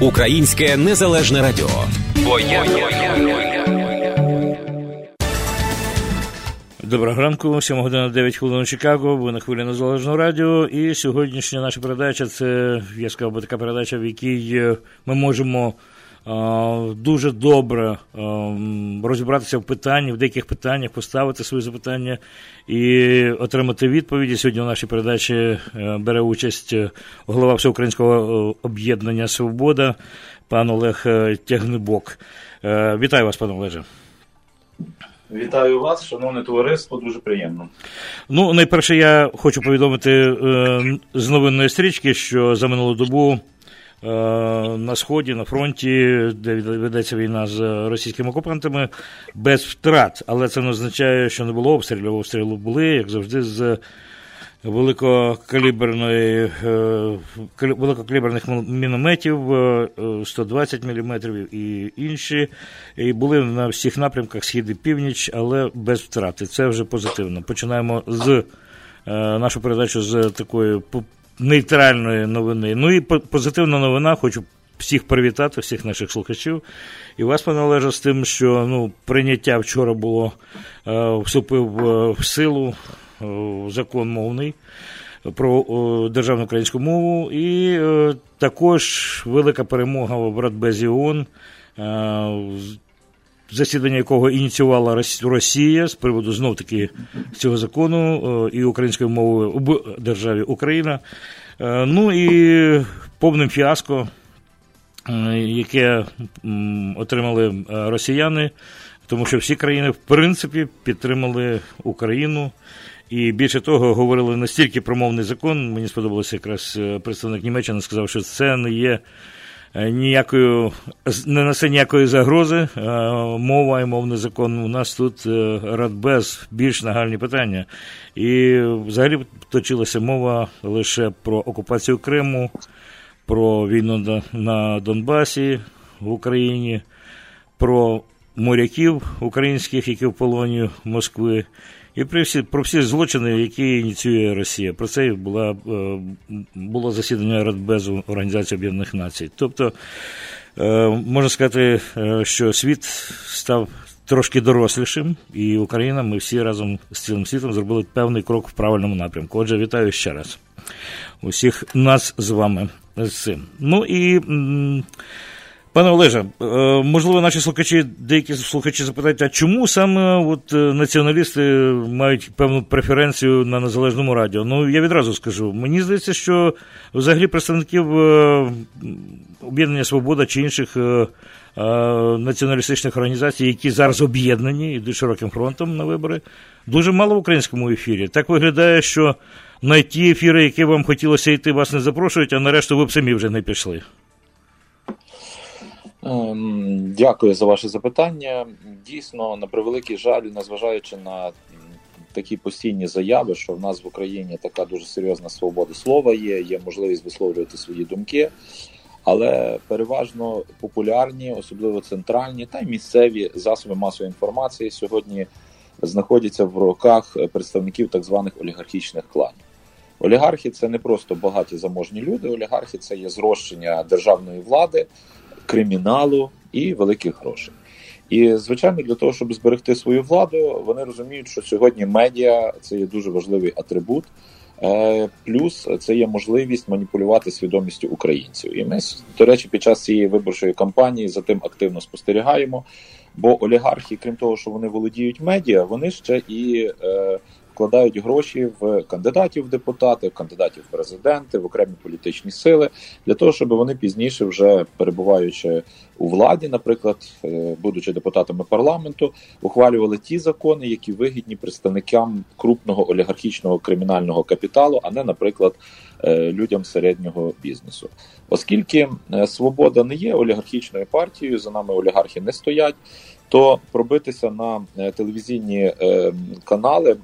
Українське незалежне радіо. Доброго ранку, 7 година 9 хвилин у Чикаго, ви на хвилі Незалежного радіо. І сьогоднішня наша передача це, я сказав така передача, в якій е, ми можемо дуже добре розібратися в питанні, в деяких питаннях, поставити свої запитання і отримати відповіді. Сьогодні в нашій передачі е, бере участь е, голова Всеукраїнського об'єднання Свобода, пан Олег Тягнебок. Вітаю вас, пане Олеже. Вітаю вас, шановне товариство, дуже приємно. Ну, найперше, я хочу повідомити е, з новинної стрічки, що за минулу добу е, на сході, на фронті, де ведеться війна з російськими окупантами, без втрат. Але це не означає, що не було обстрілів. Обстріли були, як завжди, з великокаліберної, е, великокаліберних мінометів 120 е, мм і інші. І були на всіх напрямках схід і північ, але без втрати. Це вже позитивно. Починаємо з е, нашу передачу з такої нейтральної новини. Ну і позитивна новина, хочу. Всіх привітати, всіх наших слухачів. І вас, пане Олеже, з тим, що ну, прийняття вчора було, вступив в силу Е, закон мовний про державну українську мову, і е, також велика перемога в Радбезі ООН, е, засідання якого ініціювала Росія з приводу знов таки цього закону і української мови в державі Україна. Ну і повним фіаско, яке отримали росіяни, тому що всі країни в принципі підтримали Україну. І більше того, говорили настільки про мовний закон. Мені сподобалося якраз е, представник Німеччини сказав, що це не є е, ніякою, не несе ніякої загрози. Мова і мовний закон у нас тут е, радбез більш нагальні питання. І взагалі точилася мова лише про окупацію Криму, про війну на Донбасі в Україні, про моряків українських, які в полоні Москви і про всі про всі злочини, які ініціює Росія. Про це була, е, було засідання Радбезу Організації Об'єднаних Націй. Тобто, е, можна сказати, е, що світ став трошки дорослішим, і Україна, ми всі разом з цілим світом зробили певний крок в правильному напрямку. Отже, вітаю ще раз усіх нас з вами з цим. Ну і. Пане Олеже, е, можливо, наші слухачі, деякі слухачі запитають, а чому саме от е, націоналісти мають певну преференцію на незалежному радіо? Ну, я відразу скажу. Мені здається, що взагалі представників е, об'єднання Свобода чи інших націоналістичних організацій, які зараз об'єднані, йдуть широким фронтом на вибори, дуже мало в українському ефірі. Так виглядає, що на ті ефіри, які вам хотілося йти, вас не запрошують, а нарешту ви б самі вже не пішли. Ем, дякую за ваше запитання. Дійсно, на превеликий жаль, незважаючи на такі постійні заяви, що в нас в Україні така дуже серйозна свобода слова є, є можливість висловлювати свої думки, але переважно популярні, особливо центральні та й місцеві засоби масової інформації сьогодні знаходяться в руках представників так званих олігархічних кланів. Олігархи це не просто багаті заможні люди. Олігархи це є зрощення державної влади криміналу і великих грошей. І звичайно, для того, щоб зберегти свою владу, вони розуміють, що сьогодні медіа це є дуже важливий атрибут. Е, плюс це є можливість маніпулювати свідомістю українців. І ми, до речі, під час цієї виборчої кампанії за тим активно спостерігаємо. Бо олігархи, крім того, що вони володіють медіа, вони ще і е, вкладають гроші в кандидатів в депутати, в кандидатів в президенти, в окремі політичні сили для того, щоб вони пізніше, вже перебуваючи у владі, наприклад, е, будучи депутатами парламенту, ухвалювали ті закони, які вигідні представникам крупного олігархічного кримінального капіталу, а не, наприклад, е, людям середнього бізнесу, оскільки е, свобода не є олігархічною партією, за нами олігархи не стоять то пробитися на телевізійні канали.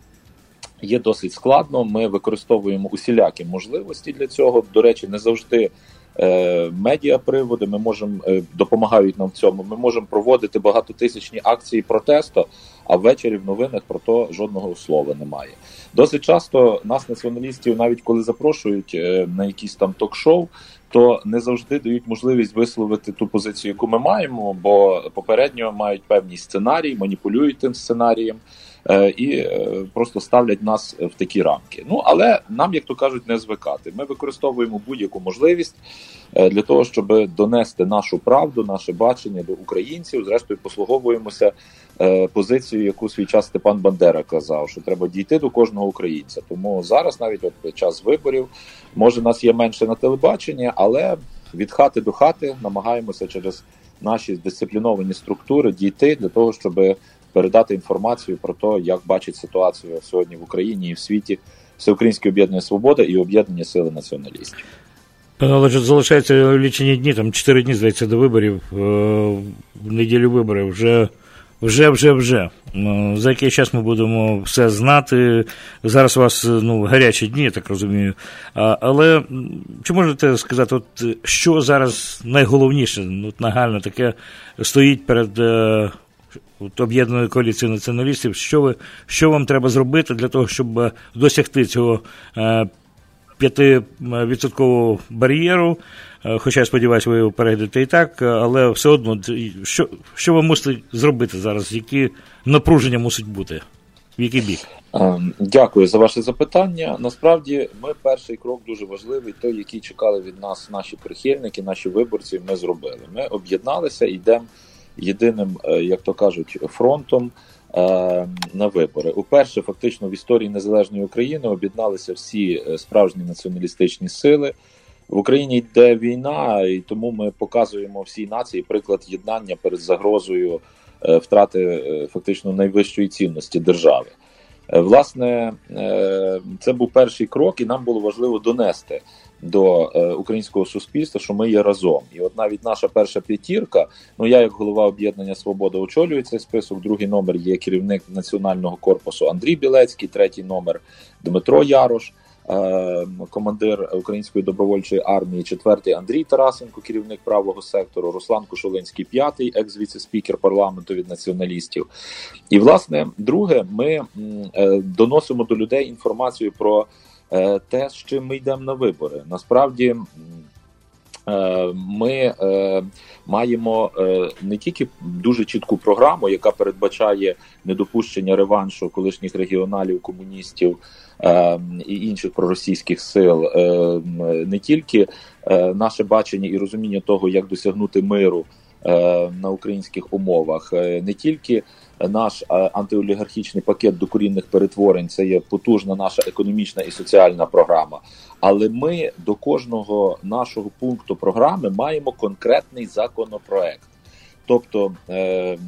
Є досить складно. Ми використовуємо усілякі можливості для цього. До речі, не завжди е, медіаприводи ми можемо е, допомагають нам в цьому. Ми можемо проводити багатотисячні акції протесту, а ввечері в новинах про то жодного слова немає. Досить часто нас, націоналістів, навіть коли запрошують е, на якісь там ток-шоу, то не завжди дають можливість висловити ту позицію, яку ми маємо, бо попередньо мають певні сценарії, маніпулюють тим сценарієм. Е, і е, просто ставлять нас в такі рамки. Ну але нам, як то кажуть, не звикати. Ми використовуємо будь-яку можливість е, для того, щоб донести нашу правду, наше бачення до українців. Зрештою, послуговуємося позицією, яку свій час Степан Бандера казав, що треба дійти до кожного українця. Тому зараз, навіть от час виборів, може нас є менше на телебаченні, але від хати до хати намагаємося через наші дисципліновані структури дійти для того, щоб передати інформацію про те, як бачить ситуацію сьогодні в Україні і в світі Всеукраїнське об'єднання Свобода і об'єднання сили націоналістів. Але залишається лічені дні, там 4 дні, здається, до виборів. Е, в неділю вибори вже. Вже, вже, вже. Е, за який час ми будемо все знати. Зараз у вас ну, гарячі дні, я так розумію. Але чи можете сказати, от що зараз найголовніше, ну, нагально таке стоїть перед е, от об'єднаної коаліції націоналістів, що ви що вам треба зробити для того, щоб е, досягти цього е, п'ятивідсоткового бар'єру? Е, хоча я сподіваюся, ви його перейдете і так, але все одно, що що ви мусите зробити зараз? Які напруження мусить бути? В який бік? Дякую за ваше запитання. Насправді, ми перший крок дуже важливий, той, який чекали від нас наші прихильники, наші виборці. Ми зробили. Ми об'єдналися йдемо єдиним, е, як то кажуть, фронтом е, на вибори. Уперше фактично в історії незалежної України об'єдналися всі е, справжні націоналістичні сили. В Україні йде війна, і тому ми показуємо всій нації приклад єднання перед загрозою втрати фактично найвищої цінності держави. Власне, це був перший крок, і нам було важливо донести до е, українського суспільства, що ми є разом. І от навіть наша перша п'ятірка, ну я як голова об'єднання Свобода очолюю цей список. Другий номер є керівник національного корпусу Андрій Білецький, третій номер Дмитро Ярош. Е, командир української добровольчої армії, четвертий Андрій Тарасенко, керівник правого сектору, Руслан Кошулинський, п'ятий, екс-віце-спікер парламенту від націоналістів. І власне, друге, ми е, доносимо до людей інформацію про те, з чим ми йдемо на вибори. Насправді е, ми е, маємо не тільки дуже чітку програму, яка передбачає недопущення реваншу колишніх регіоналів, комуністів і інших проросійських сил, не тільки наше бачення і розуміння того, як досягнути миру. На українських умовах не тільки наш е, антиолігархічний пакет докорінних перетворень це є потужна наша економічна і соціальна програма. Але ми до кожного нашого пункту програми маємо конкретний законопроект. Тобто е, е,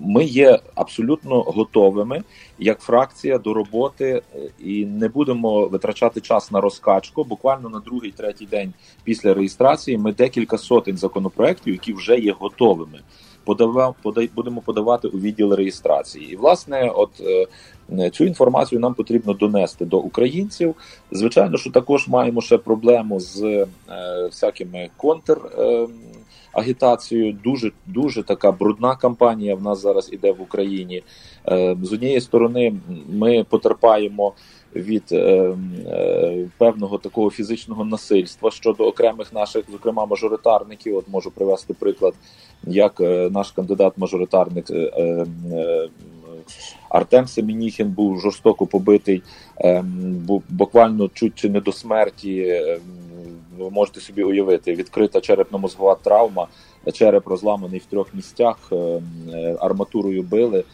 ми є абсолютно готовими як фракція до роботи і не будемо витрачати час на розкачку. Буквально на другий, третій день після реєстрації ми декілька сотень законопроектів, які вже є готовими подавав, подай, будемо подавати у відділ реєстрації. І власне, от е, цю інформацію нам потрібно донести до українців. Звичайно, що також маємо ще проблему з е, всякими контр. Е, Агітацією дуже дуже така брудна кампанія в нас зараз іде в Україні. Е, з однієї сторони, ми потерпаємо від е, е, певного такого фізичного насильства щодо окремих наших, зокрема мажоритарників. От можу привести приклад, як наш кандидат-мажоритарник. Артем Семеніхін був жорстоко побитий, ем, буквально чуть чи не до смерті. Ем, ви можете собі уявити, відкрита черепно-мозгова травма, череп розламаний в трьох місцях, ем, арматурою били.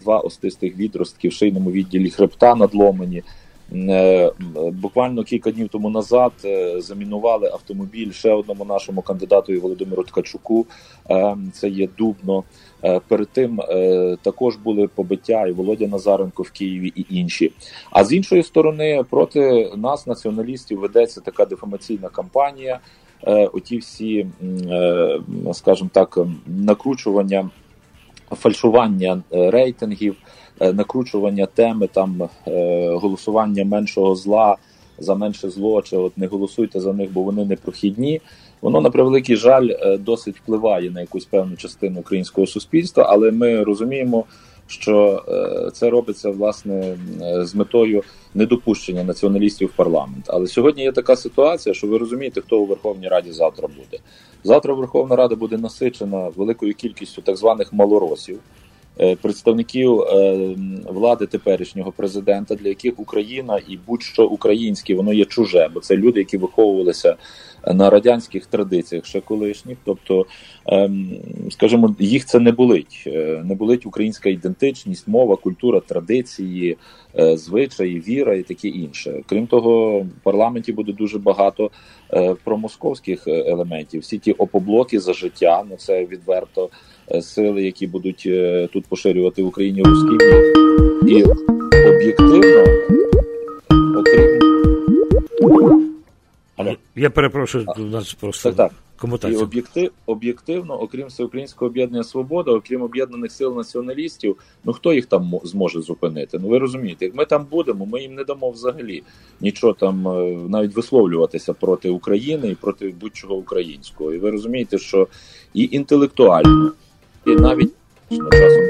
два остистих відростки в шийному відділі хребта надломані. Е, буквально кілька днів тому назад е, замінували автомобіль ще одному нашому кандидату Володимиру Ткачуку. Е, це є Дубно. Перед тим також були побиття і Володя Назаренко в Києві і інші. А з іншої сторони, проти нас, націоналістів, ведеться така дефамаційна кампанія. Оті всі, скажімо так, накручування, фальшування рейтингів. Е, накручування теми там е, голосування меншого зла за менше зло, чи от не голосуйте за них, бо вони не прохідні. Воно на превеликий жаль е, досить впливає на якусь певну частину українського суспільства, але ми розуміємо, що це робиться власне з метою недопущення націоналістів в парламент. Але сьогодні є така ситуація, що ви розумієте, хто у Верховній Раді завтра буде. Завтра Верховна Рада буде насичена великою кількістю так званих малоросів. Е, представників е, влади теперішнього президента, для яких Україна і будь-що українське, воно є чуже, бо це люди, які виховувалися на радянських традиціях ще колишніх. Тобто, ем, скажімо, їх це не болить. Е, не болить українська ідентичність, мова, культура, традиції, звичаї, віра і таке інше. Крім того, в парламенті буде дуже багато промосковських елементів. Всі ті опоблоки за життя, ну це відверто. Е, сили, які будуть е, тут поширювати в Україні русський. І об'єктивно, окрім. Алло. Я перепрошую, у нас просто так, так. комутація. І об'єктив, об'єктивно, окрім Всеукраїнського об'єднання Свобода, окрім об'єднаних сил націоналістів, ну хто їх там зможе зупинити? Ну ви розумієте, як ми там будемо, ми їм не дамо взагалі нічого там е, навіть висловлюватися проти України і проти будь-чого українського. І ви розумієте, що і інтелектуально і навіть часом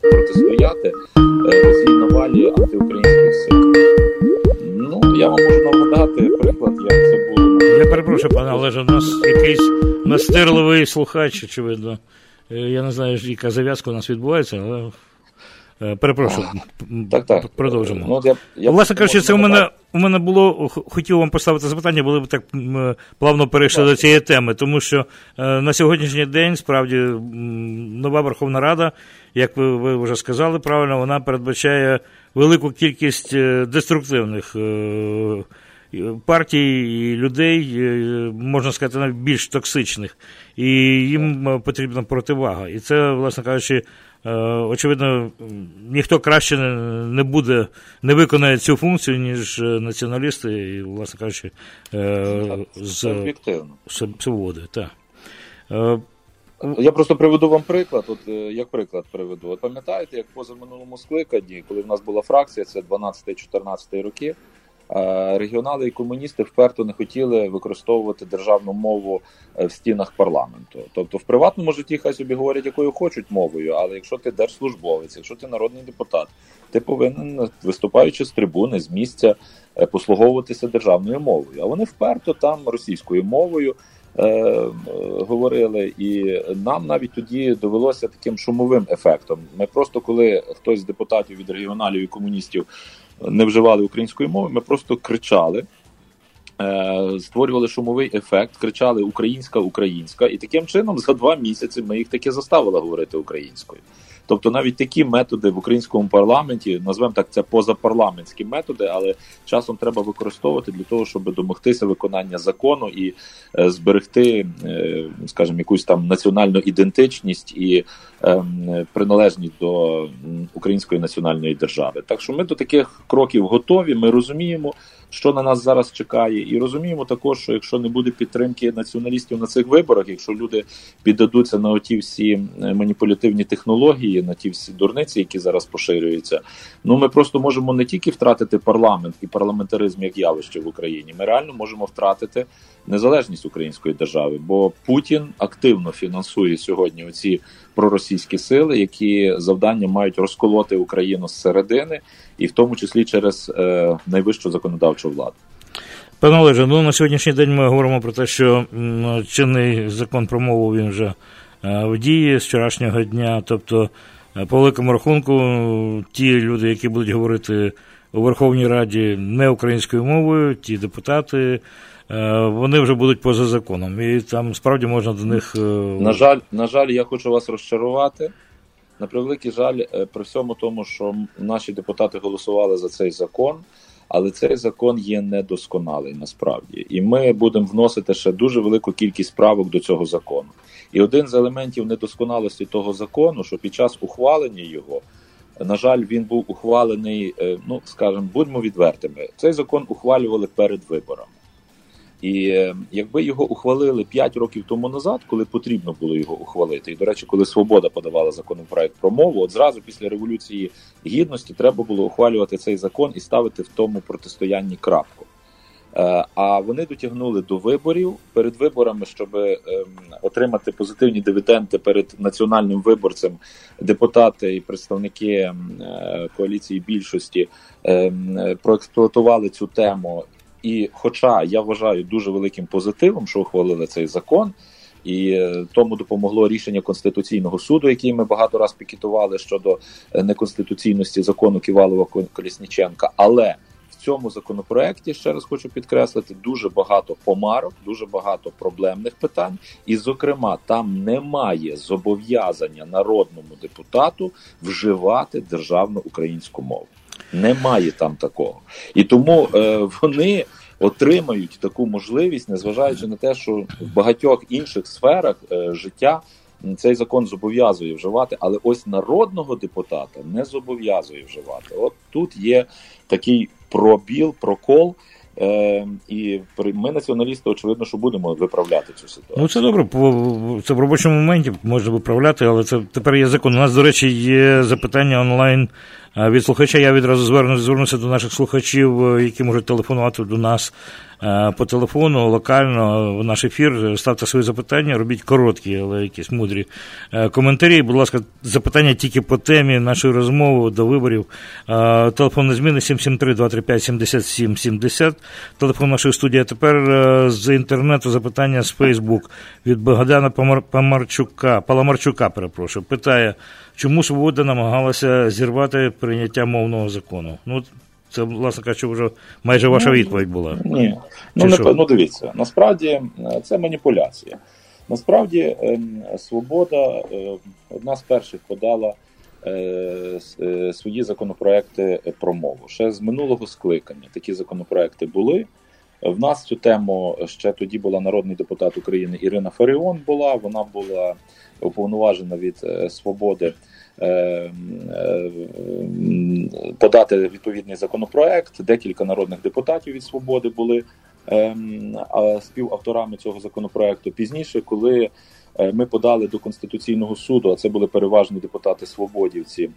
протистояти е, навалі антиукраїнських сил. Ну, я вам можу нагадати приклад, як це було. Я перепрошую, пане Олеже, у нас якийсь настирливий слухач, очевидно. Е, я не знаю, яка зав'язка у нас відбувається, але. Е, перепрошую, так, так. продовжимо. Ну, я, я Власне кажучи, це у мене у мене було хотів вам поставити запитання, були б так плавно перейшли так. до цієї теми, тому що е, на сьогоднішній день справді нова Верховна Рада, як ви, ви вже сказали правильно, вона передбачає велику кількість е, деструктивних. Е, Партій і людей, е, можна сказати, навіть більш токсичних, і їм потрібна противага. І це, власне кажучи, очевидно, ніхто краще не буде, не виконає цю функцію, ніж націоналісти, і, власне кажучи, з свободи. Так. Е, Я просто приведу вам приклад. От як приклад приведу. От пам'ятаєте, як поза минулому скликанні, коли в нас була фракція, це 12-14 роки. Регіонали і комуністи вперто не хотіли використовувати державну мову е, в стінах парламенту. Тобто, в приватному житті хай собі говорять, якою хочуть мовою, але якщо ти держслужбовець, якщо ти народний депутат, ти повинен виступаючи з трибуни з місця е, послуговуватися державною мовою. А вони вперто там російською мовою. Е, говорили, і нам навіть тоді довелося таким шумовим ефектом. Ми просто коли хтось з депутатів від регіоналів і комуністів не вживали української мови, ми просто кричали. Е, створювали шумовий ефект, кричали Українська, українська, і таким чином за два місяці ми їх таки заставили говорити українською. Тобто навіть такі методи в українському парламенті, назвемо так, це позапарламентські методи, але часом треба використовувати для того, щоб домогтися виконання закону і е, зберегти, е, скажімо, якусь там національну ідентичність і приналежність до української національної держави. Так що ми до таких кроків готові. Ми розуміємо що на нас зараз чекає, і розуміємо також, що якщо не буде підтримки націоналістів на цих виборах, якщо люди піддадуться на оті всі маніпулятивні технології, на ті всі дурниці, які зараз поширюються, ну ми просто можемо не тільки втратити парламент і парламентаризм як явище в Україні, ми реально можемо втратити незалежність української держави, бо Путін активно фінансує сьогодні оці проросійські сили, які завдання мають розколоти Україну з середини, і в тому числі через е, найвищу законодавчу владу. Пане Олеже, ну на сьогоднішній день ми говоримо про те, що чинний закон про мову він вже е, в дії з вчорашнього дня. Тобто, е, по великому рахунку, ті люди, які будуть говорити у Верховній Раді не українською мовою, ті депутати, вони вже будуть поза законом. І там справді можна до них. Е, на жаль, на жаль, я хочу вас розчарувати. на превеликий жаль, при всьому тому, що наші депутати голосували за цей закон. Але цей закон є недосконалий насправді, і ми будемо вносити ще дуже велику кількість правок до цього закону. І один з елементів недосконалості того закону, що під час ухвалення його, на жаль, він був ухвалений. Е, ну скажімо, будьмо відвертими. Цей закон ухвалювали перед виборами. І е, якби його ухвалили 5 років тому назад, коли потрібно було його ухвалити, і до речі, коли свобода подавала законопроект про мову, от зразу після революції гідності треба було ухвалювати цей закон і ставити в тому протистоянні крапку. Е, а вони дотягнули до виборів перед виборами, щоб ем, отримати позитивні дивіденди перед національним виборцем. Депутати і представники ем, е, коаліції більшості ем, проексплуатували цю тему. І, хоча я вважаю дуже великим позитивом, що ухвалили цей закон. І е, тому допомогло рішення конституційного суду, який ми багато раз пікетували щодо неконституційності закону Ківалова Колісніченка. Але в цьому законопроекті ще раз хочу підкреслити дуже багато помарок, дуже багато проблемних питань, і, зокрема, там немає зобов'язання народному депутату вживати державну українську мову. Немає там такого, і тому е, вони отримають таку можливість, незважаючи на те, що в багатьох інших сферах е, життя цей закон зобов'язує вживати, але ось народного депутата не зобов'язує вживати. От тут є такий пробіл, прокол. Е, І ми, націоналісти, очевидно, що будемо виправляти цю ситуацію. Ну це добре. Це в робочому моменті можна виправляти, але це тепер є закон. У нас, до речі, є запитання онлайн від слухача. Я відразу звернуся до наших слухачів, е, які можуть телефонувати до нас Е, по телефону локально в наш ефір. Ставте свої запитання, робіть короткі, але якісь мудрі е, коментарі. Будь ласка, запитання тільки по темі нашої розмови до виборів. Е, телефон зміни 773-235-7770. Телефон нашої студії. Тепер з інтернету запитання з Фейсбук від Богдана Памарчука, Паламарчука, перепрошую, питає, чому свобода намагалася зірвати прийняття мовного закону. Ну, це, власне кажучи, вже майже ваша ну, відповідь була. Ні. Ну, не, ну дивіться, насправді е, це маніпуляція. Насправді, ем, свобода е, одна з перших подала е, свої законопроекти про мову. Ще з минулого скликання такі законопроекти були. В нас цю тему ще тоді була народний депутат України Ірина Фаріон. Була вона була уповноважена від свободи Е, е, подати відповідний законопроект. Декілька народних депутатів від свободи були е, співавторами цього законопроекту. Пізніше, коли ми подали до конституційного суду, а це були переважно депутати свободівці,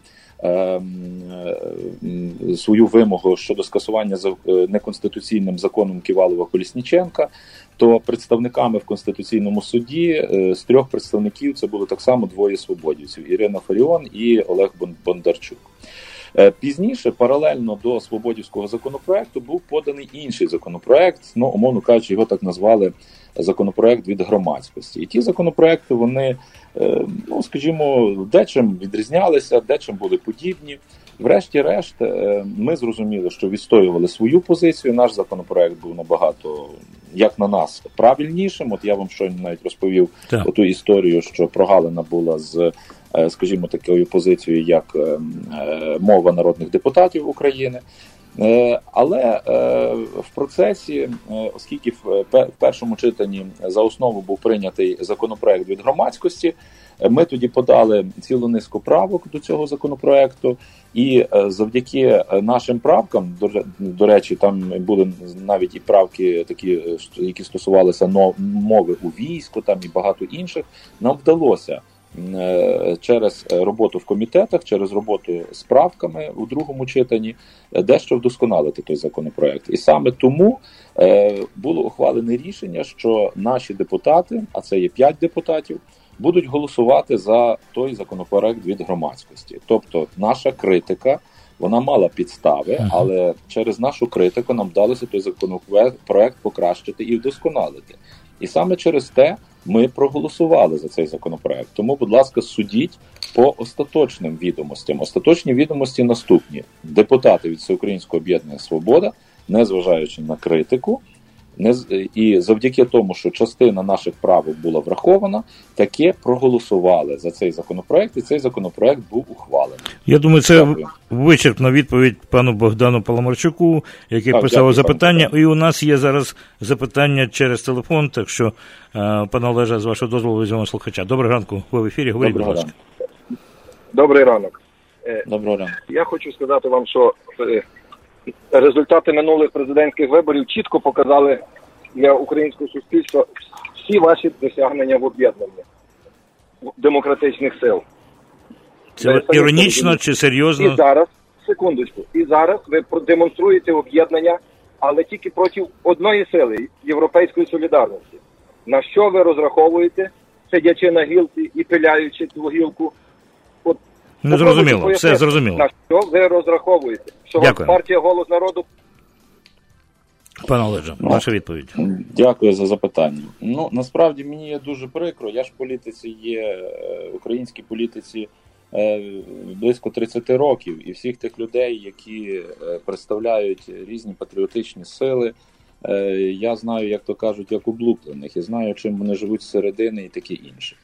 свою вимогу щодо скасування неконституційним законом Ківалова Колісніченка то представниками в конституційному суді е, з трьох представників це було так само двоє свободівців: Ірина Фаріон і Олег Бондарчук. Е, пізніше, паралельно до свободівського законопроекту, був поданий інший законопроект. Ну, умовно кажучи, його так назвали законопроект від громадськості. І ті законопроекти вони, е, ну скажімо, дечим відрізнялися, дечим були подібні. Врешті-решт, ми зрозуміли, що відстоювали свою позицію. Наш законопроект був набагато як на нас правильнішим. От я вам щойно навіть розповів так. ту історію, що прогалина була з, е, скажімо, такою позицією, як е, е, мова народних депутатів України. Але в процесі, оскільки в першому читанні за основу був прийнятий законопроект від громадськості, ми тоді подали цілу низку правок до цього законопроекту, і е, завдяки е, нашим правкам, до, речі, там були навіть і правки, такі, е, які стосувалися мови у війську, там і багато інших, нам вдалося. Через роботу в комітетах, через роботу з правками у другому читанні, дещо вдосконалити той законопроект, і саме тому було ухвалене рішення, що наші депутати, а це є п'ять депутатів, будуть голосувати за той законопроект від громадськості. Тобто, наша критика вона мала підстави, але через нашу критику нам вдалося той законопроект покращити і вдосконалити. І саме через те ми проголосували за цей законопроект. Тому, будь ласка, судіть по остаточним відомостям. Остаточні відомості наступні: депутати від Всеукраїнського об'єднання Свобода, незважаючи на критику, Не і завдяки тому, що частина наших правок була врахована, таке проголосували за цей законопроект, і цей законопроект був ухвалений. Я думаю, це дякую. вичерпна відповідь пану Богдану Паламарчуку, який так, писав запитання. І у нас є зараз запитання через телефон. Так що, е, пане Олеже, з вашого дозволу візьмемо слухача. Доброго ранку, ви в ефірі. Говоріть, будь ласка. Добрий ранок. Е, Доброго ранку. Я хочу сказати вам, що е, результати минулих президентських виборів чітко показали для українського суспільства всі ваші досягнення в об'єднанні демократичних сил. Це іронічно чи серйозно? І зараз, секундочку, і зараз ви продемонструєте об'єднання, але тільки проти одної сили європейської солідарності. На що ви розраховуєте, сидячи на гілці і пиляючи цю гілку? Не зрозуміло, все зрозуміло. На що ви розраховуєте? Що Дякую. партія голос народу Пане Олеже, ну, ваша відповідь. Дякую за запитання. Ну насправді мені є дуже прикро. Я ж в політиці є е, в українській політиці е, близько 30 років, і всіх тих людей, які е, представляють різні патріотичні сили. Я знаю, як то кажуть, як облуплених, і знаю, чим вони живуть зсередини і таке інше.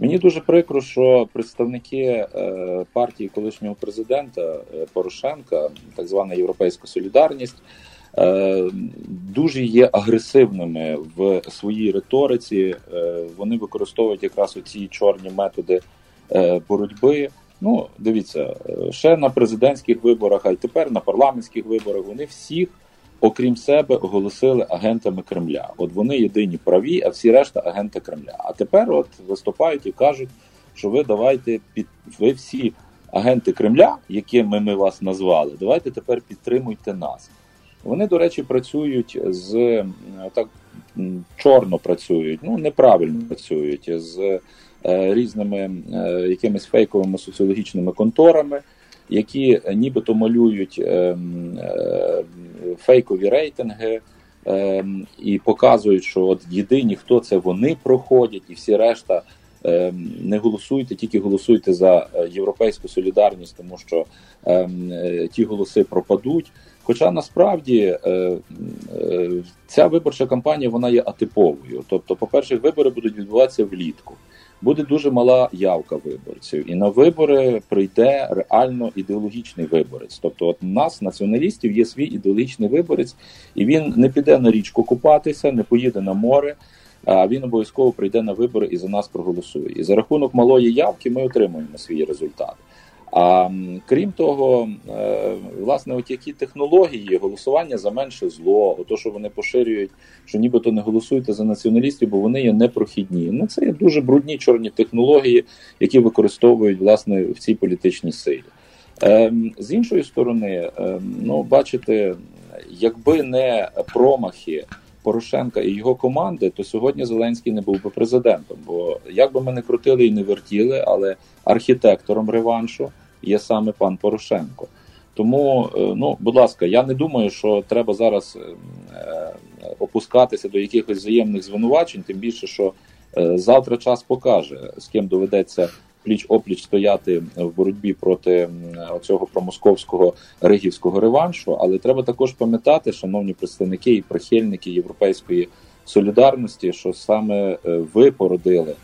Мені дуже прикро, що представники партії колишнього президента Порошенка, так звана Європейська Солідарність. Е, дуже є агресивними в своїй риториці. Е, вони використовують якраз оці чорні методи е, боротьби. Ну, дивіться, ще на президентських виборах, а й тепер на парламентських виборах вони всіх, окрім себе, оголосили агентами Кремля. От вони єдині праві, а всі решта агенти Кремля. А тепер от виступають і кажуть, що ви давайте під ви всі агенти Кремля, якими ми вас назвали, давайте тепер підтримуйте нас. Вони, до речі, працюють з так чорно працюють, ну неправильно працюють з е, різними е, якимись фейковими соціологічними конторами, які нібито малюють е, е, фейкові рейтинги. І показують, що от єдині, хто це вони проходять, і всі решта не голосуйте, тільки голосуйте за європейську солідарність, тому що ті голоси пропадуть. Хоча насправді е, е, ця виборча кампанія вона є атиповою. Тобто, по-перше, вибори будуть відбуватися влітку. Буде дуже мала явка виборців, і на вибори прийде реально ідеологічний виборець. Тобто, от у нас, націоналістів, є свій ідеологічний виборець, і він не піде на річку купатися, не поїде на море. А він обов'язково прийде на вибори і за нас проголосує. І за рахунок малої явки ми отримуємо свій результат. А крім того, е, власне, от які технології голосування за менше зло, то що вони поширюють, що нібито не голосуйте за націоналістів, бо вони є непрохідні. Ну це є дуже брудні чорні технології, які використовують власне в цій політичній силі. Ем, з іншої сторони, ем, ну бачите, якби не промахи. Порошенка і його команди, то сьогодні Зеленський не був би президентом. Бо як би ми не крутили і не вертіли, але архітектором реваншу є саме пан Порошенко. Тому, е, ну, будь ласка, я не думаю, що треба зараз е, е, опускатися до якихось взаємних звинувачень, тим більше, що завтра час покаже, з ким доведеться пліч опліч стояти в боротьбі проти цього промосковського ригівського реваншу. Але треба також пам'ятати, шановні представники і прихильники європейської солідарності, що саме ви породили.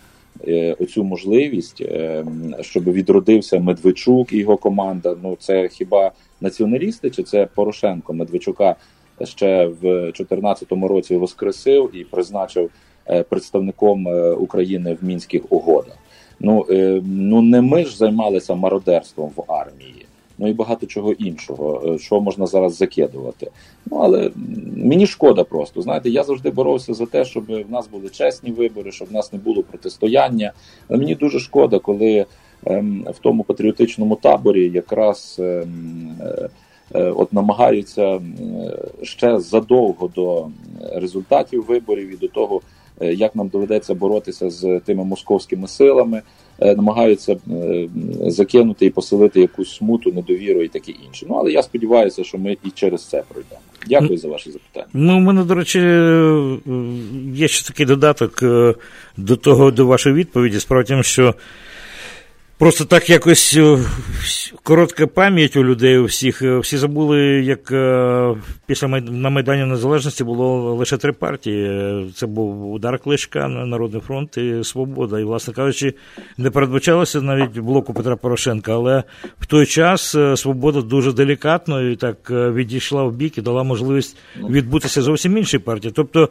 Е, оцю можливість, е, щоб відродився Медведчук і його команда. Ну це хіба націоналісти, чи це Порошенко Медведчука ще в 2014 році воскресив і призначив е, представником України в мінських угодах? Ну ну не ми ж займалися мародерством в армії ну і багато чого іншого, е, що можна зараз закидувати. Ну але мені шкода просто. Знаєте, я завжди боровся за те, щоб в нас були чесні вибори, щоб в нас не було протистояння. Але мені дуже шкода, коли ем, в тому патріотичному таборі якраз. Ем, е, е, От намагаються ще задовго до результатів виборів і до того, як нам доведеться боротися з тими московськими силами, Е, намагаються е, закинути і поселити якусь смуту, недовіру і таке інше. Ну але я сподіваюся, що ми і через це пройдемо. Дякую за ваше запитання. Ну, у мене, до речі, є ще такий додаток е, до того, до вашої відповіді. Справді, що Просто так якось е, коротка пам'ять у людей у всіх. Е, всі забули, як е, після на Майдані Незалежності було лише три партії. Це був удар Кличка, Народний фронт і Свобода. І, власне кажучи, не передбачалося навіть блоку Петра Порошенка. Але в той час Свобода дуже делікатно і так відійшла в бік і дала можливість ну. відбутися зовсім іншій партії. Тобто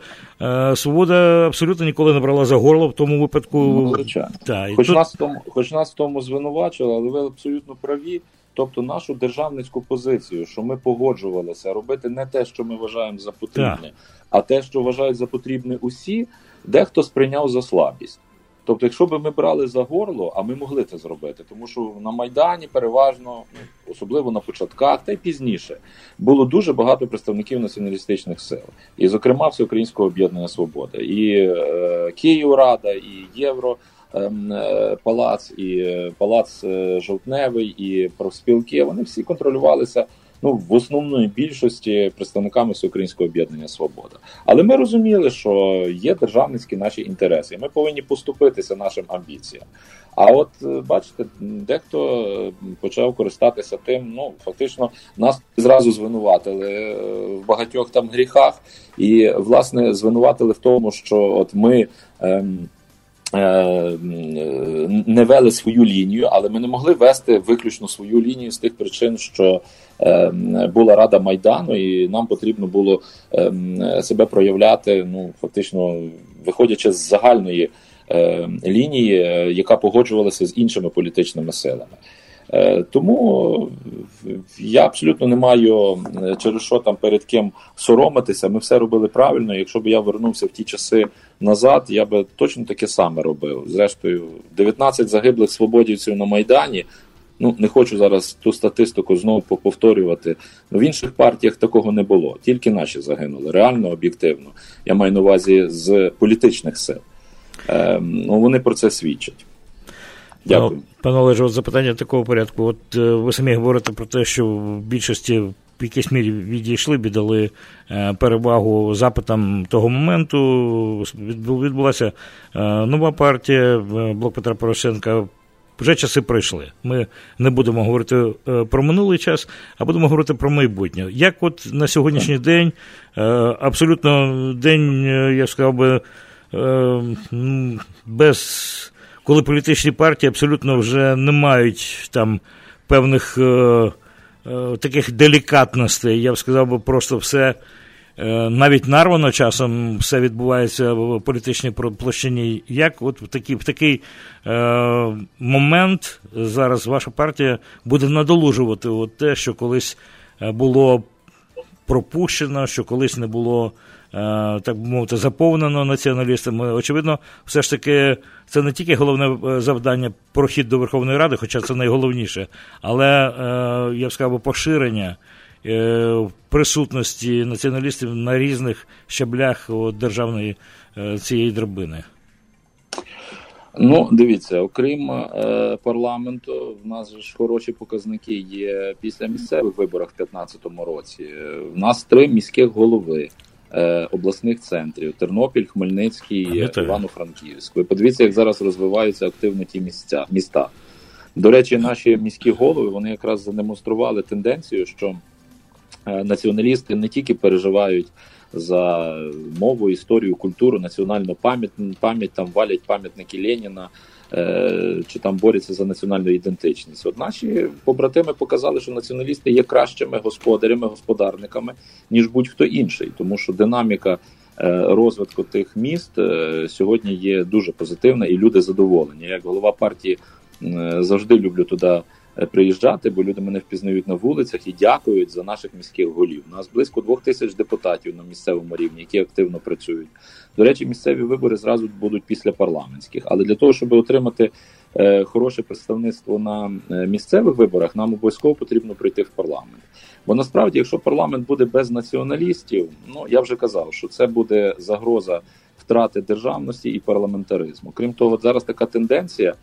Свобода абсолютно ніколи не брала за горло в тому випадку. Ну, Та, хоч, тут... нас в тому, хоч нас в тому звинувачували, але ви абсолютно праві. Тобто нашу державницьку позицію, що ми погоджувалися робити не те, що ми вважаємо за потрібне, а те, що вважають за потрібне усі, дехто сприйняв за слабість. Тобто, якщо б ми брали за горло, а ми могли це зробити, тому що на Майдані переважно, ну, особливо на початках, та й пізніше, було дуже багато представників націоналістичних сил, і, зокрема, Всеукраїнського об'єднання Свобода, і е, Київрада, і Євро. Ем, е, палац, і е, палац е, Жовтневий, і профспілки. Вони всі контролювалися ну в основної більшості представниками Всеукраїнського об'єднання Свобода. Але ми розуміли, що є державницькі наші інтереси, і ми повинні поступитися нашим амбіціям. А от бачите, дехто почав користатися тим. Ну фактично, нас зразу звинуватили в багатьох там гріхах, і власне звинуватили в тому, що от ми. Ем, не вели свою лінію, але ми не могли вести виключно свою лінію з тих причин, що е, була рада майдану, і нам потрібно було е, себе проявляти. Ну фактично, виходячи з загальної лінії, яка погоджувалася з іншими політичними силами. Е, тому я абсолютно не маю е, через що там перед ким соромитися. Ми все робили правильно. Якщо б я вернувся в ті часи назад, я би точно таке саме робив. Зрештою, 19 загиблих свободівців на Майдані. Ну, не хочу зараз ту статистику знову повторювати. В інших партіях такого не було. Тільки наші загинули. Реально, об'єктивно. Я маю на увазі з політичних сил. Ем, ну, Вони про це свідчать. Дякую. Пане Олеже, от запитання такого порядку. От е, ви самі говорите про те, що в більшості в якійсь мірі відійшли, віддали е, перевагу запитам того моменту. Відбулася е, нова партія, блок Петра Порошенка. Вже часи пройшли. Ми не будемо говорити про минулий час, а будемо говорити про майбутнє. Як от на сьогоднішній день, абсолютно день, я сказав би, без коли політичні партії абсолютно вже не мають там певних е, е, таких делікатностей, я б сказав, би просто все. Е, навіть нарвано часом все відбувається в політичній площині. Як от в такий в такий е, момент зараз ваша партія буде надолужувати от те, що колись е, було пропущено, що колись не було Е, так би мовити, заповнено націоналістами. Очевидно, все ж таки, це не тільки головне е, завдання прохід до Верховної Ради, хоча це найголовніше, але е, я б сказав, поширення присутності націоналістів на різних щаблях державної цієї драбини. Ну, дивіться, окрім е, парламенту, в нас ж хороші показники є після місцевих виборів в 2015 році. У нас три міських голови. Е, обласних центрів: Тернопіль, Хмельницький, Івано-Франківськ. Ви подивіться, як зараз розвиваються активно ті місця міста. До речі, наші міські голови вони якраз задемонстрували тенденцію, що е, націоналісти не тільки переживають. За мову, історію, культуру, національну пам'ять пам'ять там валять пам'ятники Леніна, чи там борються за національну ідентичність. От наші побратими показали, що націоналісти є кращими господарями, господарниками, ніж будь-хто інший, тому що динаміка е, розвитку тих міст е, сьогодні є дуже позитивна, і люди задоволені. Як голова партії завжди люблю туди. Приїжджати, бо люди мене впізнають на вулицях і дякують за наших міських голів. У нас близько двох тисяч депутатів на місцевому рівні, які активно працюють. До речі, місцеві вибори зразу будуть після парламентських. Але для того, щоб отримати е, хороше представництво на е, місцевих виборах, нам обов'язково потрібно прийти в парламент. Бо насправді, якщо парламент буде без націоналістів, ну я вже казав, що це буде загроза втрати державності і парламентаризму. Крім того, зараз така тенденція.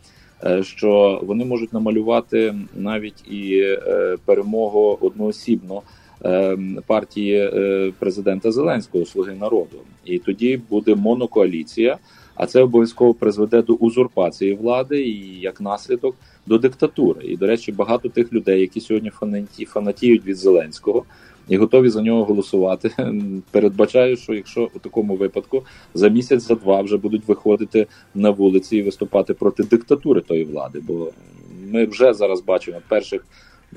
Е, що вони можуть намалювати навіть і перемогу одноосібно Ем, партії е, президента Зеленського Слуги народу, і тоді буде монокоаліція. А це обов'язково призведе до узурпації влади і як наслідок до диктатури. І, до речі, багато тих людей, які сьогодні фанатіють від Зеленського і готові за нього голосувати. Передбачаю, що якщо у такому випадку за місяць, за два вже будуть виходити на вулиці і виступати проти диктатури тої влади. Бо ми вже зараз бачимо перших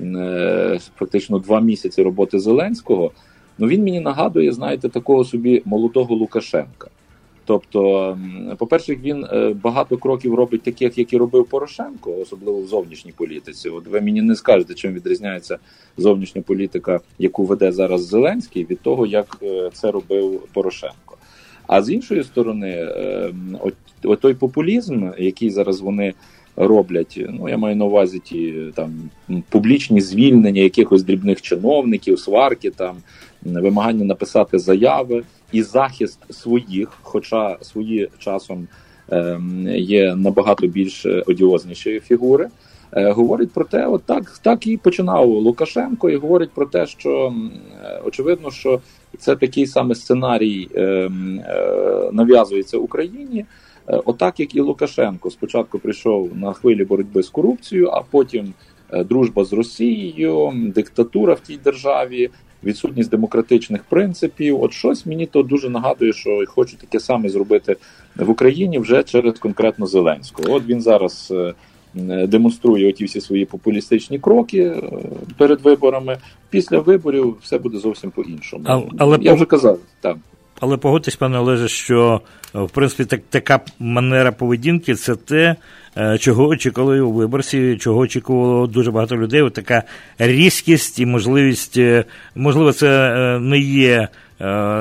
е, фактично два місяці роботи Зеленського. Ну він мені нагадує, знаєте, такого собі молодого Лукашенка. Тобто, по-перше, він е, багато кроків робить таких, як і робив Порошенко, особливо в зовнішній політиці. От ви мені не скажете, чим відрізняється зовнішня політика, яку веде зараз Зеленський, від того, як е, це робив Порошенко. А з іншої сторони, е, от той популізм, який зараз вони роблять, ну я маю на увазі ті там публічні звільнення якихось дрібних чиновників, сварки там вимагання написати заяви і захист своїх, хоча свої часом ем, є набагато більш одіозніші фігури. Е, говорить про те, от так так і починав Лукашенко, і говорить про те, що очевидно, що це такий самий сценарій ем, е, нав'язується Україні. Е, отак, як і Лукашенко, спочатку прийшов на хвилі боротьби з корупцією, а потім дружба з Росією, диктатура в тій державі, відсутність демократичних принципів. От щось мені то дуже нагадує, що хочу таке саме зробити в Україні вже через конкретно Зеленського. От він зараз. Е, демонструє оті всі свої популістичні кроки е, перед виборами. Після виборів все буде зовсім по-іншому. А, але Я вже казав, так. Але погодьтесь, пане Олеже, що е, в принципі так, така манера поведінки це те, е, чого очікували у виборці, чого очікувало дуже багато людей. От така різкість і можливість, е, можливо, це не є.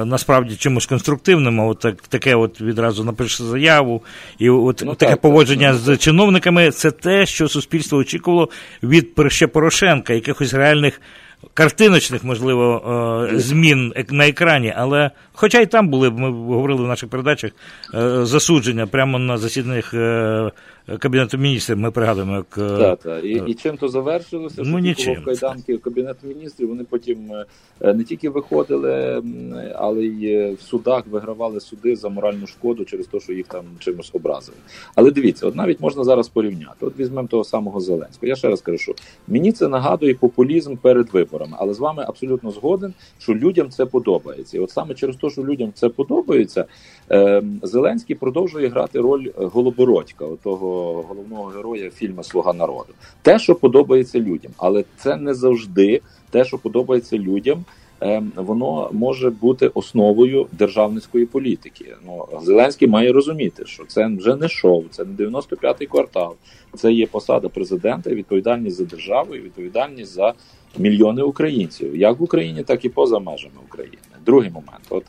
Насправді чимось конструктивним, а от так, таке от відразу напише заяву, і от ну, таке так, поводження так, з чиновниками це те, що суспільство очікувало від Порошенка, якихось реальних картиночних, можливо, е, змін на екрані, але хоча й там були, ми говорили в наших передачах, е, засудження прямо на засіданнях е, Кабінету міністрів, ми пригадуємо, як. Так, так. І і чим то завершилося, ну, що в кайданки Кабінету міністрів вони потім не тільки виходили, але й в судах вигравали суди за моральну шкоду через те, що їх там чимось образили. Але дивіться, от навіть можна зараз порівняти. От візьмемо того самого Зеленського. Я ще раз кажу, що мені це нагадує популізм перед виборами, але з вами абсолютно згоден, що людям це подобається. І от саме через те, що людям це подобається, ем, Зеленський продовжує грати роль Голобородька, того головного героя фільму Слуга народу. Те, що подобається людям, але це не завжди те, що подобається людям. Ем, воно може бути основою державницької політики. Ну Зеленський має розуміти, що це вже не шоу, це не 95-й квартал. Це є посада президента, відповідальність за державу і відповідальність за мільйони українців, як в Україні, так і поза межами України. Другий момент, от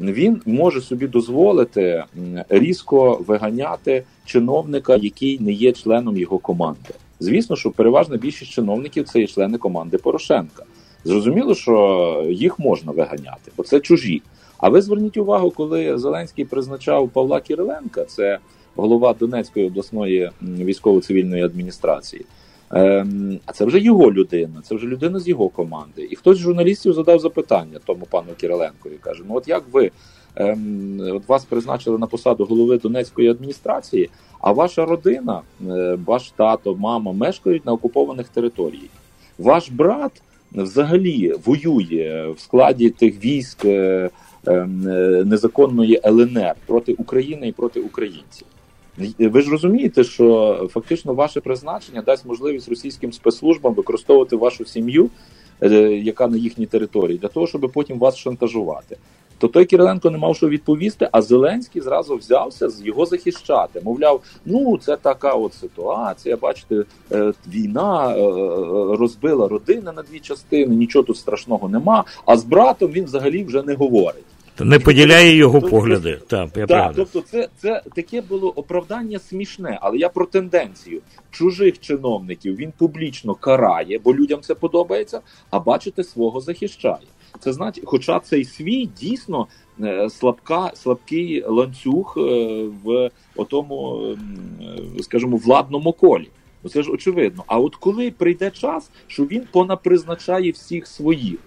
він може собі дозволити різко виганяти чиновника, який не є членом його команди. Звісно, що переважна більшість чиновників це є члени команди Порошенка. Зрозуміло, що їх можна виганяти, бо це чужі. А ви зверніть увагу, коли Зеленський призначав Павла Кириленка, це голова Донецької обласної військово-цивільної адміністрації. Ем, а це вже його людина, це вже людина з його команди. І хтось з журналістів задав запитання тому пану Кириленку і каже: Ну, от як ви ем, от вас призначили на посаду голови Донецької адміністрації, а ваша родина, е, ваш тато, мама мешкають на окупованих територіях. Ваш брат взагалі воює в складі тих військ е, ем, е, незаконної ЛНР проти України і проти українців. Ви ж розумієте, що фактично ваше призначення дасть можливість російським спецслужбам використовувати вашу сім'ю, е, яка на їхній території, для того, щоб потім вас шантажувати. То той Кириленко не мав що відповісти, а Зеленський зразу взявся з його захищати. Мовляв, ну це така от ситуація. Бачите, е, війна е, розбила родини на дві частини, нічого тут страшного нема. А з братом він взагалі вже не говорить. Не поділяє його тобто, погляди. Так, я так, тобто, це це таке було оправдання смішне, але я про тенденцію чужих чиновників він публічно карає, бо людям це подобається. А бачите, свого захищає. Це значить, хоча цей свій дійсно е, слабка, слабкий ланцюг е, в отому, е, скажімо, владному колі. Це ж очевидно. А от коли прийде час, що він понапризначає всіх своїх.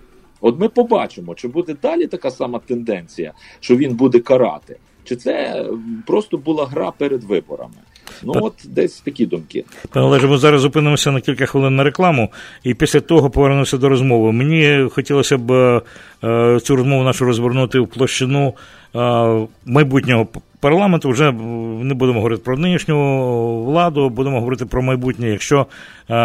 От ми побачимо, чи буде далі така сама тенденція, що він буде карати. чи це просто була гра перед виборами. Ну от десь такі думки. Пане Олеже, ми зараз зупинимося на кілька хвилин на рекламу, і після того повернемося до розмови. Мені хотілося б е, цю розмову нашу розвернути в площину е, майбутнього парламенту. Вже не будемо говорити про нинішню владу, будемо говорити про майбутнє. Якщо е,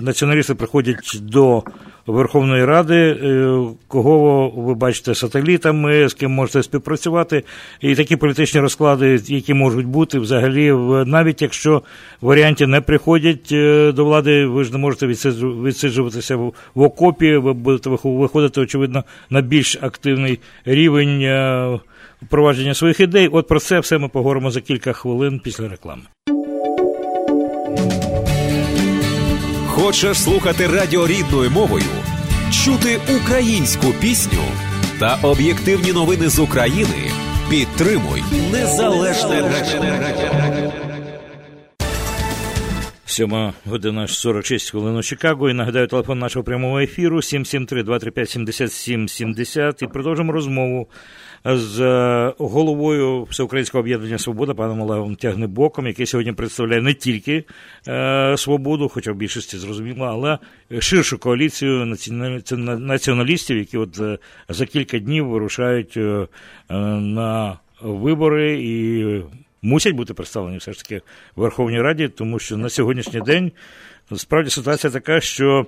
націоналісти приходять до Верховної Ради, е, кого ви бачите сателітами, з ким можете співпрацювати, і такі політичні розклади, які можуть бути взагалі, навіть якщо варіанти не приходять е, до влади, ви ж не можете відсиджуватися в окопі, ви будете виходити, очевидно, на більш активний рівень е, впровадження своїх ідей. От про це все ми поговоримо за кілька хвилин після реклами. Хочеш слухати радіо рідною мовою, чути українську пісню та об'єктивні новини з України? Підтримуй незалежне радіо. Сьома година 46 хвилин у Чикаго. І нагадаю телефон нашого прямого ефіру 773 235 77 70 І продовжимо розмову з е, головою Всеукраїнського об'єднання Свобода паном Олегом Тягнебоком, який сьогодні представляє не тільки е, свободу, хоча в більшості зрозуміло, але ширшу коаліцію націоналістів, які от е, за кілька днів вирушають е, на вибори і. Мусять бути представлені все ж таки в Верховній Раді, тому що на сьогоднішній день справді ситуація така, що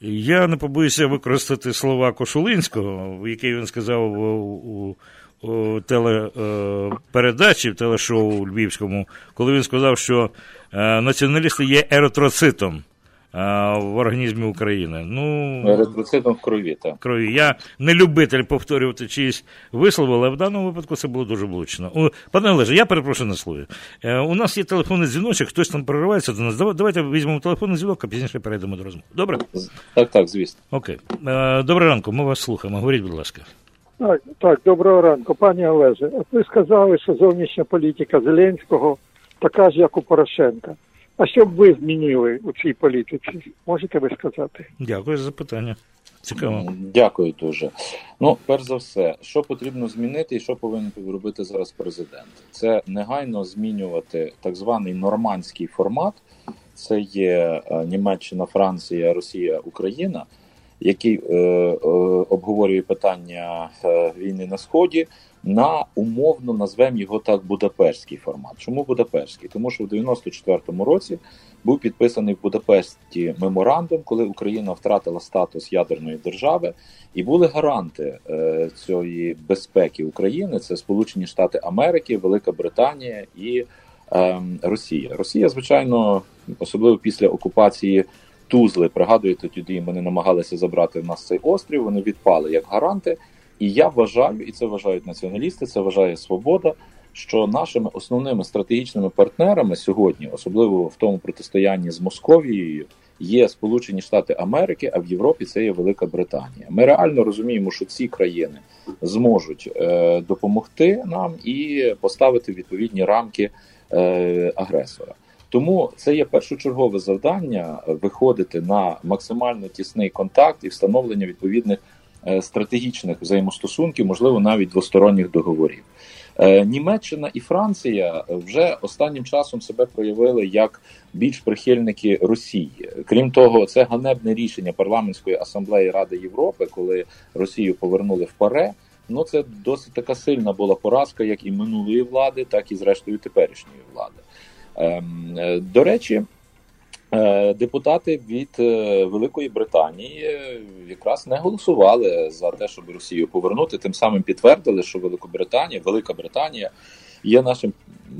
я не побоюся використати слова Кошулинського, які він сказав у, у телепередачі, в телешоу Львівському, коли він сказав, що е, націоналісти є еротроцитом в організмі України. Ну, Еритроцитом в крові, так. крові. Я не любитель повторювати чиїсь вислови, але в даному випадку це було дуже влучно. Пане Олеже, я перепрошую на слові. Е, у нас є телефонний дзвіночок, хтось там проривається до нас. Давайте візьмемо телефонний дзвінок, а пізніше перейдемо до розмови. Добре? Так, так, звісно. Окей. Е, доброго ранку, ми вас слухаємо. Говоріть, будь ласка. Так, так, доброго ранку, пані Олеже. От ви сказали, що зовнішня політика Зеленського така ж, як у Порошенка. А що б ви змінили у цій політиці? Можете ви сказати? Дякую за запитання. Цікаво. Дякую дуже. Ну, перш за все, що потрібно змінити і що повинен робити зараз президент? Це негайно змінювати так званий нормандський формат. Це є е, Німеччина, Франція, Росія, Україна, який е, е, обговорює питання е, війни на сході на умовно назвемо його так Будапештський формат. Чому Будапештський? Тому що в 94-му році був підписаний в Будапешті меморандум, коли Україна втратила статус ядерної держави, і були гаранти цієї безпеки України: це Сполучені Штати Америки, Велика Британія і е, Росія. Росія, звичайно, особливо після окупації. Тузли, пригадуєте, тоді вони намагалися забрати в нас цей острів. Вони відпали як гаранти. І я вважаю, і це вважають націоналісти, це вважає свобода. Що нашими основними стратегічними партнерами сьогодні, особливо в тому протистоянні з Московією, є Сполучені Штати Америки, а в Європі це є Велика Британія. Ми реально розуміємо, що ці країни зможуть е, допомогти нам і поставити відповідні рамки е, агресора. Тому це є першочергове завдання виходити на максимально тісний контакт і встановлення відповідних Е, стратегічних взаємостосунків, можливо, навіть двосторонніх договорів. Е, Німеччина і Франція вже останнім часом себе проявили як більш прихильники Росії. Крім того, це ганебне рішення парламентської асамблеї Ради Європи, коли Росію повернули в паре. Ну це досить така сильна була поразка, як і минулої влади, так і зрештою теперішньої влади. Ем, е, до речі. Е, депутати від е, Великої Британії якраз не голосували за те, щоб Росію повернути. Тим самим підтвердили, що Великобританія, Велика Британія є нашим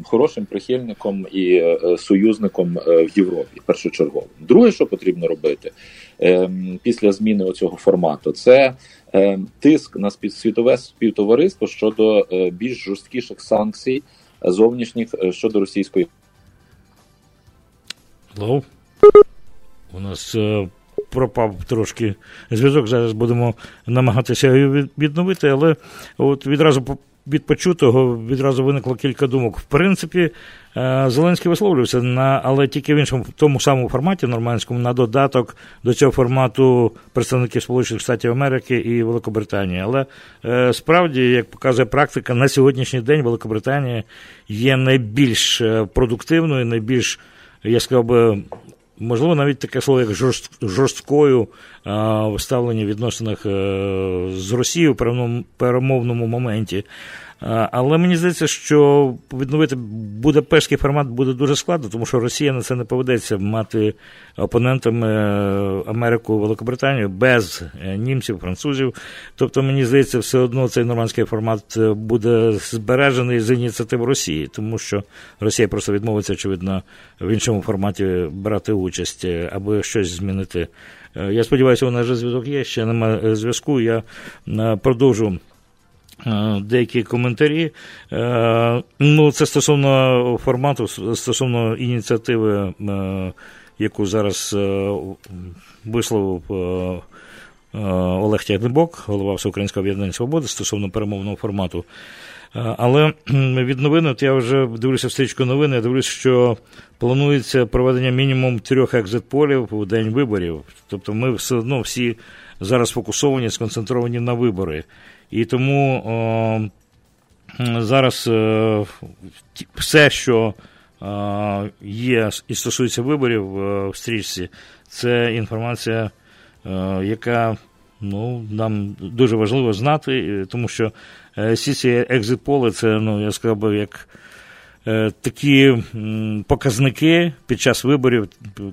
хорошим прихильником і союзником в Європі. Першочергово. Друге, що потрібно робити після зміни цього формату, це тиск на світове співтовариство щодо більш жорсткіших санкцій зовнішніх щодо російської. Hello? У нас е, пропав трошки зв'язок. Зараз будемо намагатися його відновити, але от відразу від почутого відразу виникло кілька думок. В принципі, е, Зеленський висловлювався, на, але тільки в іншому в тому самому форматі нормандському, на додаток до цього формату представників Сполучених Штатів Америки і Великобританії. Але е, справді, як показує практика, на сьогоднішній день Великобританія є найбільш е, продуктивною, найбільш, я сказав би, можливо, навіть таке слово, як жорсткою в ставленні відносинах е, з Росією в перемовному моменті. Але мені здається, що відновити Будапештський формат буде дуже складно, тому що Росія на це не поведеться мати опонентами е, Америку, Великобританію без е, німців, французів. Тобто, мені здається, все одно цей нормандський формат буде збережений з ініціатив Росії, тому що Росія просто відмовиться, очевидно, в іншому форматі брати участь, аби щось змінити. Я сподіваюся, у нас вже зв'язок є, ще немає зв'язку. Я продовжу. Е, деякі коментарі. Е, ну, Це стосовно формату, стосовно ініціативи, е, яку зараз висловив Олег Тягнебок, голова Всеукраїнського об'єднання свободи стосовно перемовного формату. Але від новин, от я вже дивлюся в стрічку новини, я дивлюся, що планується проведення мінімум трьох екзит-полів у день виборів. Тобто ми все одно всі зараз фокусовані, сконцентровані на вибори. І тому о, зараз е, все, що о, є і стосується виборів е, в стрічці, це інформація, яка ну, нам дуже важливо знати, тому що е, всі ці екзит-поли, це, ну, я сказав би, як. Такі показники під час виборів,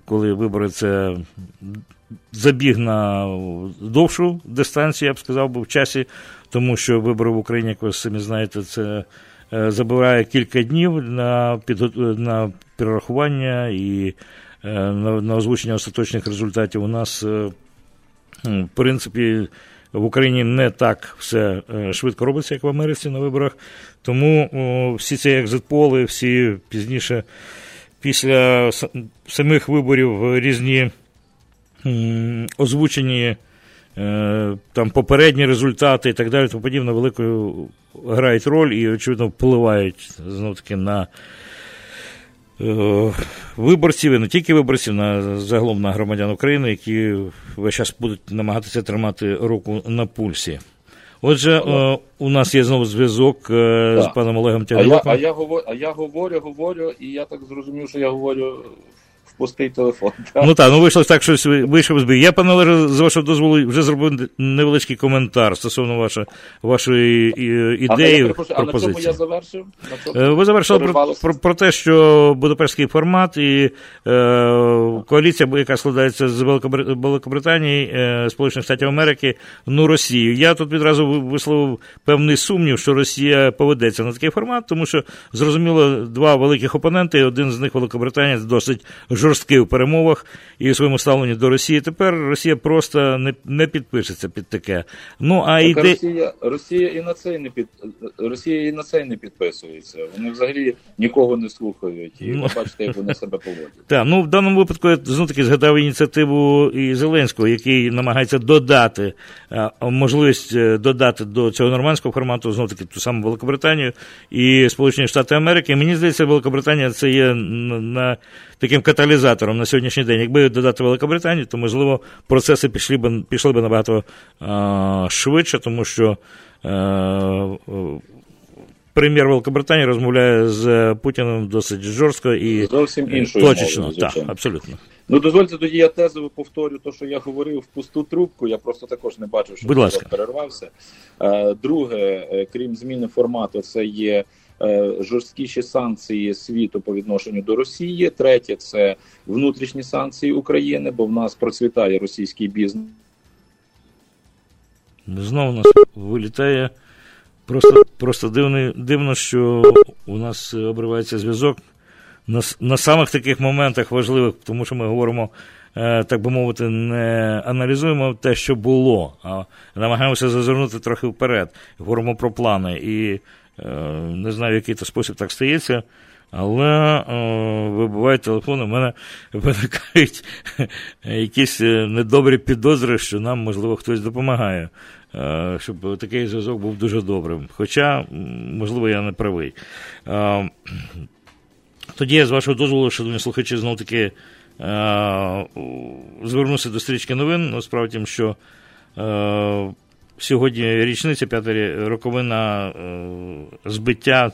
коли вибори це забіг на довшу дистанцію, я б сказав, би в часі, тому що вибори в Україні, як ви самі знаєте, це е, забирає кілька днів на підгот... на перерахування і е, на, на озвучення остаточних результатів. У нас, е, в принципі, в Україні не так все швидко робиться, як в Америці на виборах. Тому всі ці екзитполи, всі пізніше, після самих виборів різні озвучені там попередні результати і так далі, то подібне великою грають роль і, очевидно, впливають знов таки на е, виборців, і не тільки виборців, на загалом на громадян України, які весь час будуть намагатися тримати руку на пульсі. Отже, е, у нас є знову зв'язок з паном Олегом Тягняком. А я, а я говорю, а я говорю, говорю, і я так зрозумів, що я говорю пустий телефон. Так? Ну так, ну вийшло так, що вийшов збій. Я, пане Олеже, з вашого дозволу, вже зробив невеличкий коментар стосовно вашої, вашої ідеї. А, пропозиції. а на чому я завершив? Е, ви завершили про, про, про те, що Будапештський формат і е, коаліція, яка складається з Великобританії, е, Сполучених Штатів Америки, ну Росію. Я тут відразу висловив певний сумнів, що Росія поведеться на такий формат, тому що зрозуміло два великих опоненти, один з них Великобританія досить жорсткий жорсткий у перемовах і у своєму ставленні до Росії. Тепер Росія просто не не підпишеться під таке. Ну а так, іде... Росія Росія і на це не під Росія і на це не підписується. Вони взагалі нікого не слухають. І ну... ви бачите, як вони себе поводять. Так, ну в даному випадку я знов таки згадав ініціативу і Зеленського, який намагається додати можливість е, додати до цього нормандського формату знов таки ту саму Великобританію і Сполучені Штати Америки. Мені здається, Великобританія це є на таким каталізатором на сьогоднішній день. Якби додати Великобританію, то можливо процеси пішли б пішли б набагато а, швидше, тому що. А, Прем'єр Великобританії розмовляє з Путіним досить жорстко і зовсім іншою точечно. Мовою, так, абсолютно. Ну дозвольте тоді я тезово повторю те, що я говорив в пусту трубку. Я просто також не бачив, що Будь ласка. перервався. Друге, е, крім зміни формату, це є Е, жорсткіші санкції світу по відношенню до Росії. Третє це внутрішні санкції України, бо в нас процвітає російський бізнес. Знову нас вилітає. Просто просто дивно, дивно, що у нас обривається зв'язок на на самих таких моментах важливих, тому що ми говоримо, е, так би мовити, не аналізуємо те, що було, а намагаємося зазирнути трохи вперед. Говоримо про плани. І Е, не знаю, в який то спосіб так стається, але е, вибувають телефони, у мене виникають якісь е, недобрі підозри, що нам, можливо, хтось допомагає. щоб такий зв'язок був дуже добрим. Хоча, можливо, я не правий. Тоді я з вашого дозволу, шановні слухачі, знов таки звернуся до стрічки новин. Справді, тим, що сьогодні річниця п'ята роковина збиття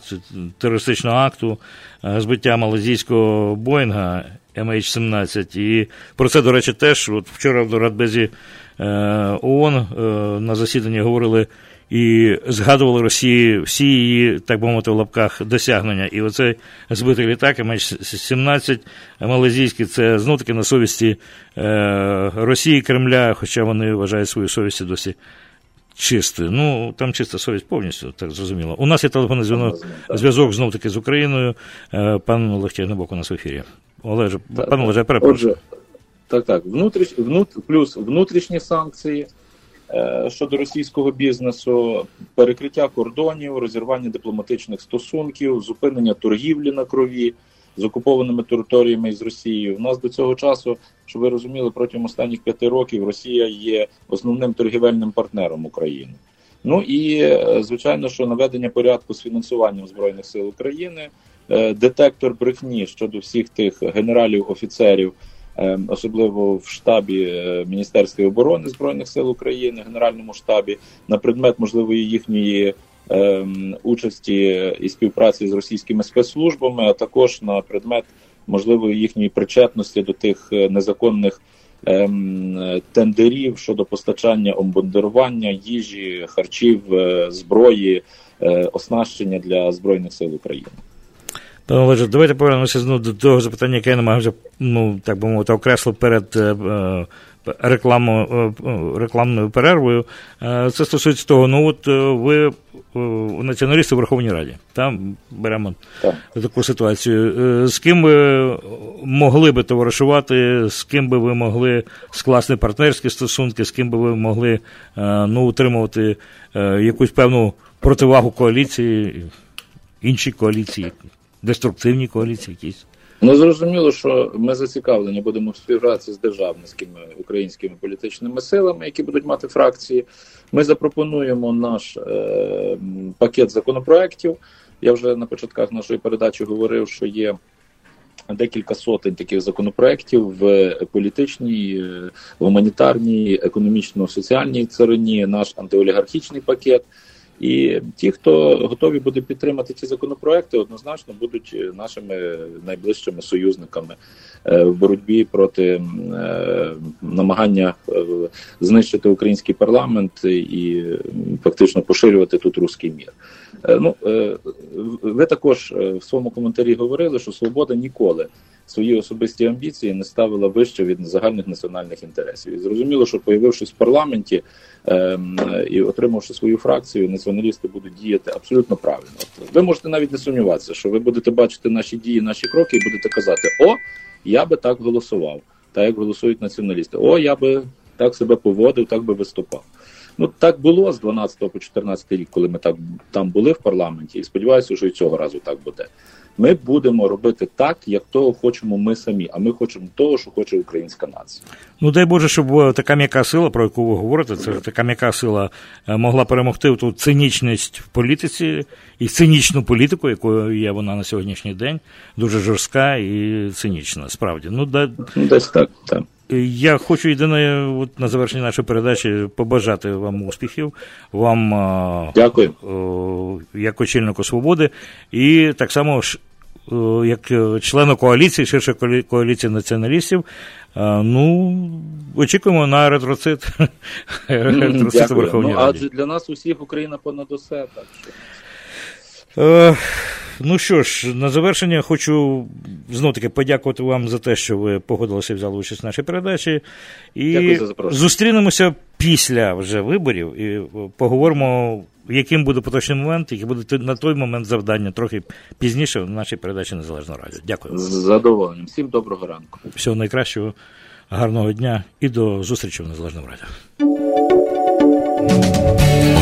терористичного акту, збиття малазійського Боїнга MH17. І про це, до речі, теж от вчора в Радбезі ООН на засіданні говорили і згадували Росії всі її, так би мовити, в лапках досягнення. І оцей збитий літак, МН-17 малазійський, це знов таки на совісті е, Росії Кремля, хоча вони вважають свою совість досі чистою. Ну, там чиста совість повністю, так зрозуміло. У нас є телефонний зв'язок, зв'язок знов таки з Україною. Е, пан Олег Тягнебок у нас в ефірі. Олеже, пан Олеже, перепрошую. Так, так. Внутріш, внут, плюс внутрішні санкції. Е, щодо російського бізнесу, перекриття кордонів, розірвання дипломатичних стосунків, зупинення торгівлі на крові з окупованими територіями з Росією. У нас до цього часу, щоб ви розуміли, протягом останніх п'яти років Росія є основним торгівельним партнером України. Ну і е, звичайно, що наведення порядку з фінансуванням збройних сил України, е, детектор брехні щодо всіх тих генералів офіцерів. Ем, особливо в штабі е, Міністерства оборони збройних сил України, Генеральному штабі, на предмет можливої їхньої. Ем, участі і співпраці з російськими спецслужбами, а також на предмет можливої їхньої причетності до тих е, незаконних ем, тендерів щодо постачання обмундирування, їжі, харчів, е, зброї, оснащення для збройних сил України. Пане Олеже, давайте повернемося знову до того запитання, яке я намагався, ну, так би мовити, окреслив перед е, е рекламу, е, е, рекламною перервою. Е, це стосується того, ну от ви націоналісти в Верховній Раді. Там беремо так. таку ситуацію. З ким ви могли би товаришувати, з ким би ви могли скласти партнерські стосунки, з ким би ви могли ну, утримувати якусь певну противагу коаліції, іншій коаліції? деструктивні коаліції якісь? Ну зрозуміло, що ми зацікавлені будемо в співпраці з державницькими українськими політичними силами, які будуть мати фракції. Ми запропонуємо наш е, пакет законопроєктів. Я вже на початках нашої передачі говорив, що є. Декілька сотень таких законопроєктів в політичній, е, гуманітарній, економічно-соціальній царині, наш антиолігархічний пакет. І ті, хто готові буде підтримати ці законопроекти, однозначно будуть е, нашими найближчими союзниками е, в боротьбі проти е, намагання знищити український парламент і фактично поширювати тут руський мір. Ну ви також в своєму коментарі говорили, що свобода ніколи свої особисті амбіції не ставила вище від загальних національних інтересів. І зрозуміло, що появившись в парламенті ем, і отримавши свою фракцію, націоналісти будуть діяти абсолютно правильно. Ви можете навіть не сумніватися, що ви будете бачити наші дії, наші кроки, і будете казати: О, я би так голосував, так як голосують націоналісти. О, я би так себе поводив, так би виступав. Ну так було з 12 по 14 рік, коли ми так там були в парламенті, і сподіваюся, що і цього разу так буде. Ми будемо робити так, як того хочемо ми самі. А ми хочемо того, що хоче українська нація. Ну дай Боже, щоб така м'яка сила, про яку ви говорите, це така м'яка сила е, могла перемогти ту цинічність в політиці і цинічну політику, якою є вона на сьогоднішній день, дуже жорстка і цинічна. Справді, ну да десь так. так. Я хочу єдине от на завершення нашої передачі побажати вам успіхів, вам Дякую. як очільнику свободи, і так само як члену коаліції, ширше коаліції націоналістів. Ну, очікуємо на ретроцит. ретроцит Верховній ну, Адже для нас усіх Україна понад усе. так що. Е, Ну що ж, на завершення хочу знов таки подякувати вам за те, що ви погодилися взяли участь в нашій передачі. І зустрінемося після вже виборів і поговоримо, яким буде поточний момент, які буде на той момент завдання трохи пізніше в нашій передачі Незалежного радіо. Дякую. З задоволенням. Всім доброго ранку. Всього найкращого, гарного дня і до зустрічі в Незалежному радіо.